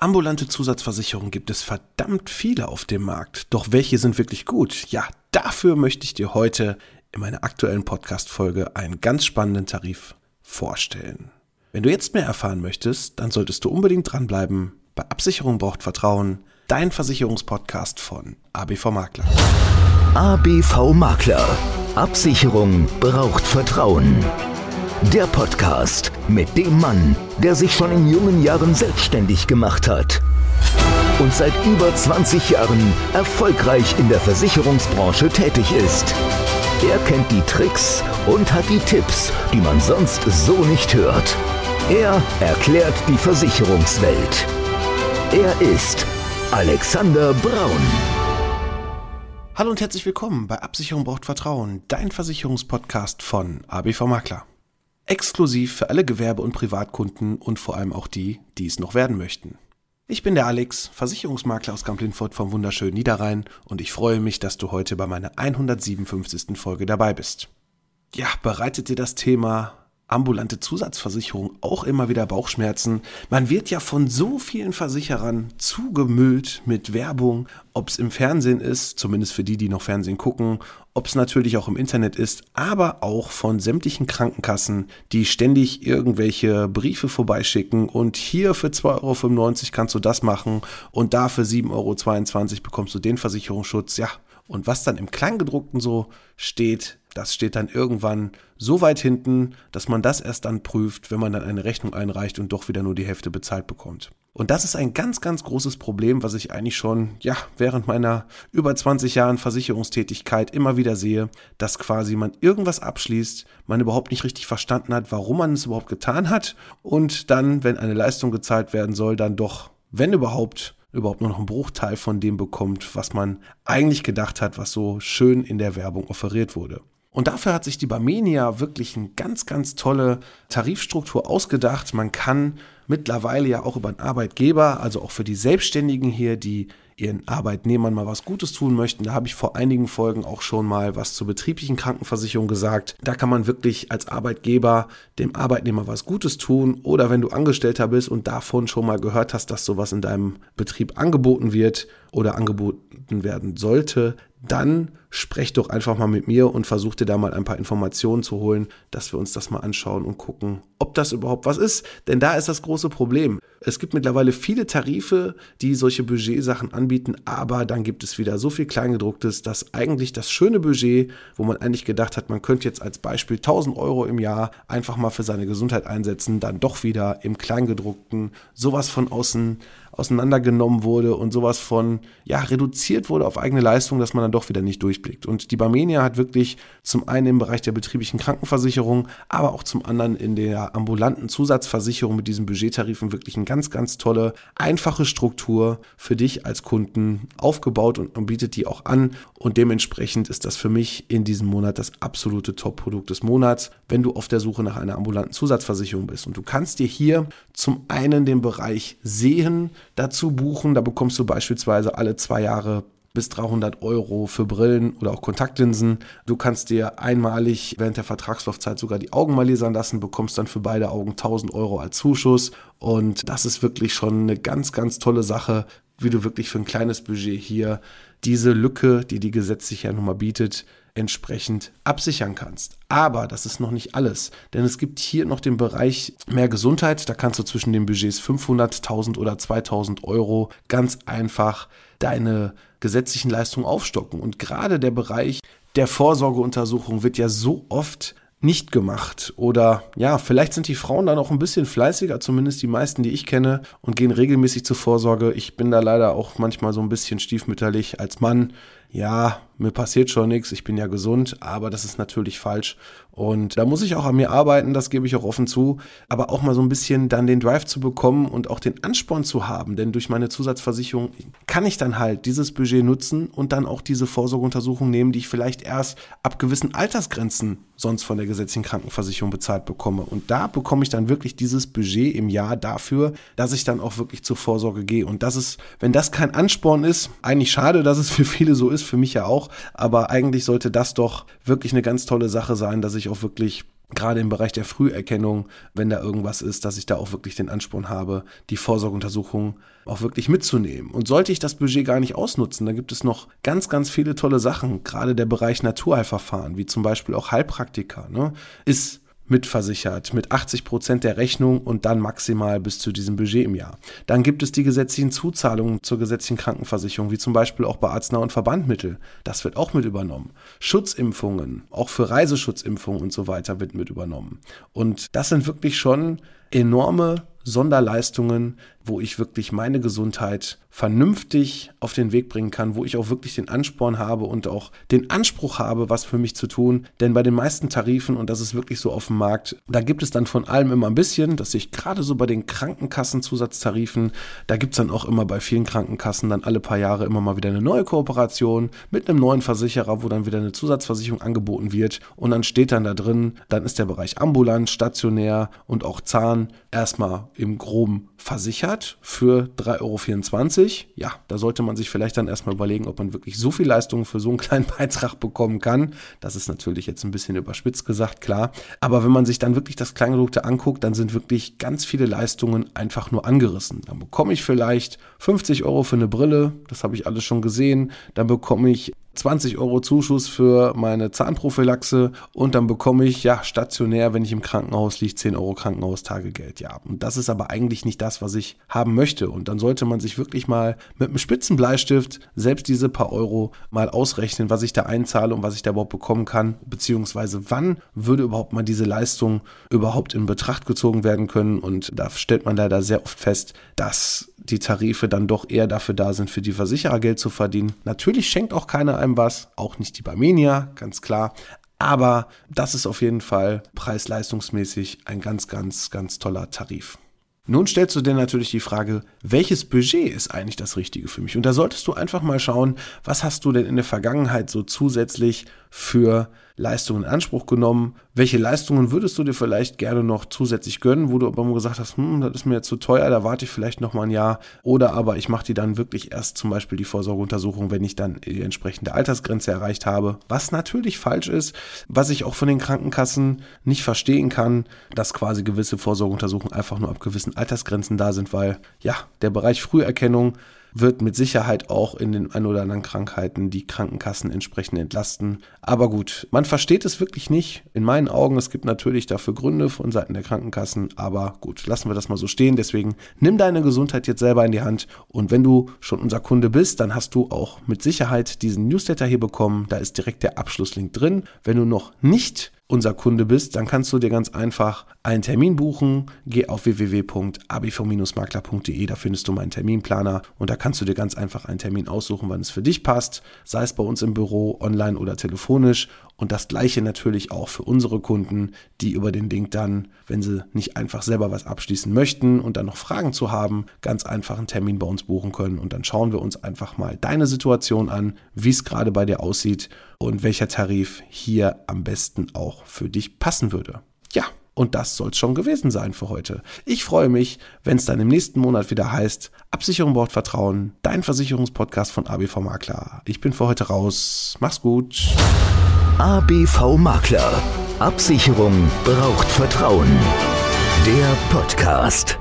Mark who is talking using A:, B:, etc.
A: Ambulante Zusatzversicherungen gibt es verdammt viele auf dem Markt. Doch welche sind wirklich gut? Ja, dafür möchte ich dir heute in meiner aktuellen Podcast-Folge einen ganz spannenden Tarif vorstellen. Wenn du jetzt mehr erfahren möchtest, dann solltest du unbedingt dranbleiben. Bei Absicherung braucht Vertrauen. Dein Versicherungspodcast von ABV Makler.
B: ABV Makler. Absicherung braucht Vertrauen. Der Podcast mit dem Mann, der sich schon in jungen Jahren selbstständig gemacht hat und seit über 20 Jahren erfolgreich in der Versicherungsbranche tätig ist. Er kennt die Tricks und hat die Tipps, die man sonst so nicht hört. Er erklärt die Versicherungswelt. Er ist Alexander Braun.
A: Hallo und herzlich willkommen bei Absicherung braucht Vertrauen, dein Versicherungspodcast von ABV Makler. Exklusiv für alle Gewerbe- und Privatkunden und vor allem auch die, die es noch werden möchten. Ich bin der Alex, Versicherungsmakler aus Kamp-Lindfort vom wunderschönen Niederrhein und ich freue mich, dass du heute bei meiner 157. Folge dabei bist. Ja, bereitet dir das Thema ambulante Zusatzversicherung auch immer wieder Bauchschmerzen. Man wird ja von so vielen Versicherern zugemüllt mit Werbung, ob es im Fernsehen ist, zumindest für die, die noch Fernsehen gucken, ob es natürlich auch im Internet ist, aber auch von sämtlichen Krankenkassen, die ständig irgendwelche Briefe vorbeischicken und hier für 2,95 Euro kannst du das machen und da für 7,22 Euro bekommst du den Versicherungsschutz. Ja, und was dann im Kleingedruckten so steht, das steht dann irgendwann so weit hinten, dass man das erst dann prüft, wenn man dann eine Rechnung einreicht und doch wieder nur die Hälfte bezahlt bekommt. Und das ist ein ganz, ganz großes Problem, was ich eigentlich schon, ja, während meiner über 20 Jahren Versicherungstätigkeit immer wieder sehe, dass quasi man irgendwas abschließt, man überhaupt nicht richtig verstanden hat, warum man es überhaupt getan hat und dann, wenn eine Leistung gezahlt werden soll, dann doch, wenn überhaupt, überhaupt nur noch einen Bruchteil von dem bekommt, was man eigentlich gedacht hat, was so schön in der Werbung offeriert wurde. Und dafür hat sich die Barmenia wirklich eine ganz, ganz tolle Tarifstruktur ausgedacht. Man kann mittlerweile ja auch über einen Arbeitgeber, also auch für die Selbstständigen hier, die ihren Arbeitnehmern mal was Gutes tun möchten. Da habe ich vor einigen Folgen auch schon mal was zur betrieblichen Krankenversicherung gesagt. Da kann man wirklich als Arbeitgeber dem Arbeitnehmer was Gutes tun oder wenn du Angestellter bist und davon schon mal gehört hast, dass sowas in deinem Betrieb angeboten wird oder angeboten werden sollte, dann sprech doch einfach mal mit mir und versuch dir da mal ein paar Informationen zu holen, dass wir uns das mal anschauen und gucken, ob das überhaupt was ist. Denn da ist das große Problem. Es gibt mittlerweile viele Tarife, die solche Budgetsachen anbieten, aber dann gibt es wieder so viel Kleingedrucktes, dass eigentlich das schöne Budget, wo man eigentlich gedacht hat, man könnte jetzt als Beispiel 1000 Euro im Jahr einfach mal für seine Gesundheit einsetzen, dann doch wieder im Kleingedruckten sowas von außen auseinandergenommen wurde und sowas von, ja, reduziert wurde auf eigene Leistung, dass man dann doch wieder nicht durchblickt. Und die Barmenia hat wirklich zum einen im Bereich der betrieblichen Krankenversicherung, aber auch zum anderen in der ambulanten Zusatzversicherung mit diesen Budgettarifen wirklich eine ganz, ganz tolle, einfache Struktur für dich als Kunden aufgebaut und, und bietet die auch an. Und dementsprechend ist das für mich in diesem Monat das absolute Top-Produkt des Monats, wenn du auf der Suche nach einer ambulanten Zusatzversicherung bist. Und du kannst dir hier zum einen den Bereich sehen, dazu buchen. Da bekommst du beispielsweise alle zwei Jahre bis 300 Euro für Brillen oder auch Kontaktlinsen. Du kannst dir einmalig während der Vertragslaufzeit sogar die Augen mal lasern lassen, bekommst dann für beide Augen 1000 Euro als Zuschuss. Und das ist wirklich schon eine ganz, ganz tolle Sache, wie du wirklich für ein kleines Budget hier diese Lücke, die die gesetzliche ja nun bietet, entsprechend absichern kannst. Aber das ist noch nicht alles, denn es gibt hier noch den Bereich mehr Gesundheit. Da kannst du zwischen den Budgets 500.000 oder 2.000 Euro ganz einfach deine gesetzlichen Leistungen aufstocken. Und gerade der Bereich der Vorsorgeuntersuchung wird ja so oft nicht gemacht. Oder ja, vielleicht sind die Frauen dann auch ein bisschen fleißiger, zumindest die meisten, die ich kenne, und gehen regelmäßig zur Vorsorge. Ich bin da leider auch manchmal so ein bisschen stiefmütterlich als Mann ja, mir passiert schon nichts, ich bin ja gesund, aber das ist natürlich falsch. Und da muss ich auch an mir arbeiten, das gebe ich auch offen zu, aber auch mal so ein bisschen dann den Drive zu bekommen und auch den Ansporn zu haben, denn durch meine Zusatzversicherung kann ich dann halt dieses Budget nutzen und dann auch diese Vorsorgeuntersuchung nehmen, die ich vielleicht erst ab gewissen Altersgrenzen sonst von der gesetzlichen Krankenversicherung bezahlt bekomme. Und da bekomme ich dann wirklich dieses Budget im Jahr dafür, dass ich dann auch wirklich zur Vorsorge gehe. Und das ist, wenn das kein Ansporn ist, eigentlich schade, dass es für viele so ist, ist, für mich ja auch. Aber eigentlich sollte das doch wirklich eine ganz tolle Sache sein, dass ich auch wirklich gerade im Bereich der Früherkennung, wenn da irgendwas ist, dass ich da auch wirklich den Ansporn habe, die Vorsorgeuntersuchung auch wirklich mitzunehmen. Und sollte ich das Budget gar nicht ausnutzen, dann gibt es noch ganz, ganz viele tolle Sachen, gerade der Bereich Naturheilverfahren, wie zum Beispiel auch Heilpraktiker, ne, ist mitversichert mit 80 Prozent der Rechnung und dann maximal bis zu diesem Budget im Jahr. Dann gibt es die gesetzlichen Zuzahlungen zur gesetzlichen Krankenversicherung, wie zum Beispiel auch bei Arznei- und Verbandmittel. Das wird auch mit übernommen. Schutzimpfungen, auch für Reiseschutzimpfungen und so weiter wird mit übernommen. Und das sind wirklich schon enorme Sonderleistungen, wo ich wirklich meine Gesundheit vernünftig auf den Weg bringen kann, wo ich auch wirklich den Ansporn habe und auch den Anspruch habe, was für mich zu tun. Denn bei den meisten Tarifen, und das ist wirklich so auf dem Markt, da gibt es dann von allem immer ein bisschen, dass ich gerade so bei den Krankenkassenzusatztarifen, da gibt es dann auch immer bei vielen Krankenkassen dann alle paar Jahre immer mal wieder eine neue Kooperation mit einem neuen Versicherer, wo dann wieder eine Zusatzversicherung angeboten wird. Und dann steht dann da drin, dann ist der Bereich ambulant, stationär und auch Zahn erstmal im groben versichert für 3,24 Euro. Ja, da sollte man sich vielleicht dann erstmal überlegen, ob man wirklich so viel Leistung für so einen kleinen Beitrag bekommen kann. Das ist natürlich jetzt ein bisschen überspitzt gesagt, klar. Aber wenn man sich dann wirklich das Kleingedruckte anguckt, dann sind wirklich ganz viele Leistungen einfach nur angerissen. Dann bekomme ich vielleicht 50 Euro für eine Brille, das habe ich alles schon gesehen. Dann bekomme ich 20 Euro Zuschuss für meine Zahnprophylaxe und dann bekomme ich ja stationär, wenn ich im Krankenhaus liege, 10 Euro Krankenhaustagegeld. Ja, und das ist aber eigentlich nicht das, was ich haben möchte. Und dann sollte man sich wirklich mal mit einem spitzen Bleistift selbst diese paar Euro mal ausrechnen, was ich da einzahle und was ich da überhaupt bekommen kann, beziehungsweise wann würde überhaupt mal diese Leistung überhaupt in Betracht gezogen werden können. Und da stellt man leider sehr oft fest, dass die Tarife dann doch eher dafür da sind, für die Versicherer Geld zu verdienen. Natürlich schenkt auch keiner einem was, auch nicht die Barmenia, ganz klar. Aber das ist auf jeden Fall preis-leistungsmäßig ein ganz, ganz, ganz toller Tarif. Nun stellst du dir natürlich die Frage, welches Budget ist eigentlich das Richtige für mich? Und da solltest du einfach mal schauen, was hast du denn in der Vergangenheit so zusätzlich für Leistungen in Anspruch genommen? Welche Leistungen würdest du dir vielleicht gerne noch zusätzlich gönnen, wo du aber gesagt hast, hm, das ist mir jetzt zu teuer, da warte ich vielleicht noch mal ein Jahr. Oder aber ich mache die dann wirklich erst zum Beispiel die Vorsorgeuntersuchung, wenn ich dann die entsprechende Altersgrenze erreicht habe. Was natürlich falsch ist, was ich auch von den Krankenkassen nicht verstehen kann, dass quasi gewisse Vorsorgeuntersuchungen einfach nur ab gewissen Altersgrenzen da sind, weil ja, der Bereich Früherkennung wird mit Sicherheit auch in den ein oder anderen Krankheiten die Krankenkassen entsprechend entlasten. Aber gut, man versteht es wirklich nicht. In meinen Augen, es gibt natürlich dafür Gründe von Seiten der Krankenkassen, aber gut, lassen wir das mal so stehen. Deswegen nimm deine Gesundheit jetzt selber in die Hand und wenn du schon unser Kunde bist, dann hast du auch mit Sicherheit diesen Newsletter hier bekommen. Da ist direkt der Abschlusslink drin. Wenn du noch nicht unser Kunde bist, dann kannst du dir ganz einfach einen Termin buchen. Geh auf www.abv-makler.de, da findest du meinen Terminplaner und da kannst du dir ganz einfach einen Termin aussuchen, wann es für dich passt, sei es bei uns im Büro, online oder telefonisch. Und das gleiche natürlich auch für unsere Kunden, die über den Link dann, wenn sie nicht einfach selber was abschließen möchten und dann noch Fragen zu haben, ganz einfach einen Termin bei uns buchen können. Und dann schauen wir uns einfach mal deine Situation an, wie es gerade bei dir aussieht und welcher Tarif hier am besten auch für dich passen würde. Ja, und das soll es schon gewesen sein für heute. Ich freue mich, wenn es dann im nächsten Monat wieder heißt, Absicherung braucht Vertrauen, dein Versicherungspodcast von ABV Makler. Ich bin für heute raus. Mach's gut.
B: ABV Makler. Absicherung braucht Vertrauen. Der Podcast.